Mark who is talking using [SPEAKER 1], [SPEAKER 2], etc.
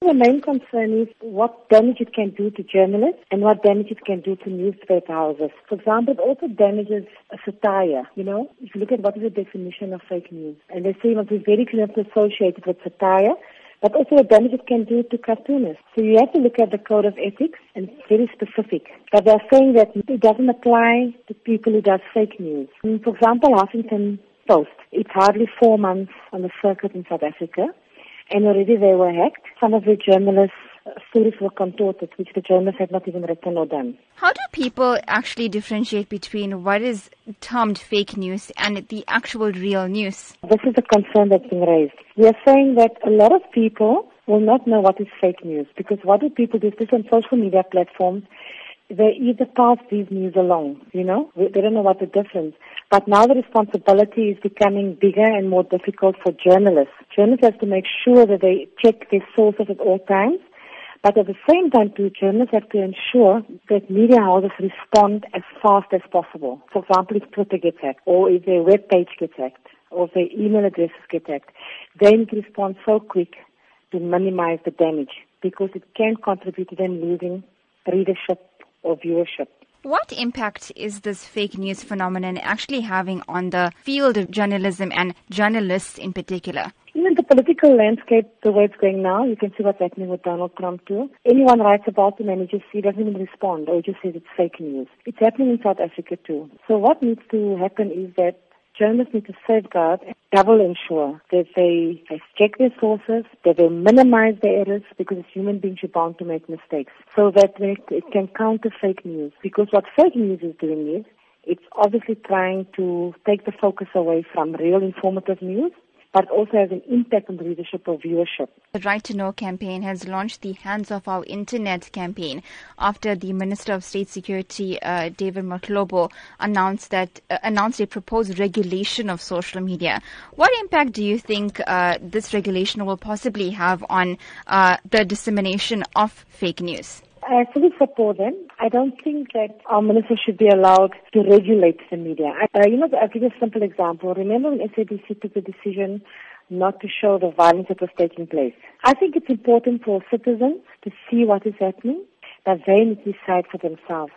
[SPEAKER 1] The main concern is what damage it can do to journalists and what damage it can do to newspaper houses. For example, it also damages satire, you know. If you look at what is the definition of fake news, and they say must be very closely associated with satire, but also the damage it can do to cartoonists. So you have to look at the code of ethics and it's very specific. But they're saying that it doesn't apply to people who does fake news. For example, Huffington Post. It's hardly four months on the circuit in South Africa and already they were hacked. Some of the journalists' stories were contorted, which the journalists had not even written or done.
[SPEAKER 2] How do people actually differentiate between what is termed fake news and the actual real news?
[SPEAKER 1] This is a concern that's been raised. We are saying that a lot of people will not know what is fake news because what do people do? This on social media platforms they either pass these news along, you know, they don't know what the difference. But now the responsibility is becoming bigger and more difficult for journalists. Journalists have to make sure that they check their sources at all times. But at the same time, too, journalists have to ensure that media houses respond as fast as possible. For example, if Twitter gets hacked, or if their web page gets hacked, or if their email addresses get hacked, they need to respond so quick to minimize the damage because it can contribute to them losing readership or viewership.
[SPEAKER 2] What impact is this fake news phenomenon actually having on the field of journalism and journalists in particular?
[SPEAKER 1] Even the political landscape, the way it's going now, you can see what's happening with Donald Trump too. Anyone writes about him and he just he doesn't even respond or he just says it's fake news. It's happening in South Africa too. So what needs to happen is that journalists need to safeguard and double ensure that they, they check their sources, that they minimize their errors because as human beings you're bound to make mistakes so that it, it can counter fake news. Because what fake news is doing is it's obviously trying to take the focus away from real informative news but also has an impact on the readership or viewership.
[SPEAKER 2] The Right to Know campaign has launched the Hands Off Our Internet campaign after the Minister of State Security, uh, David Mahlobo, announced that uh, announced a proposed regulation of social media. What impact do you think uh, this regulation will possibly have on uh, the dissemination of fake news?
[SPEAKER 1] I fully support them. I don't think that our minister should be allowed to regulate the media. Uh, you know, I'll give you a simple example. Remember when SABC took the decision not to show the violence that was taking place? I think it's important for citizens to see what is happening, but they need to decide for themselves.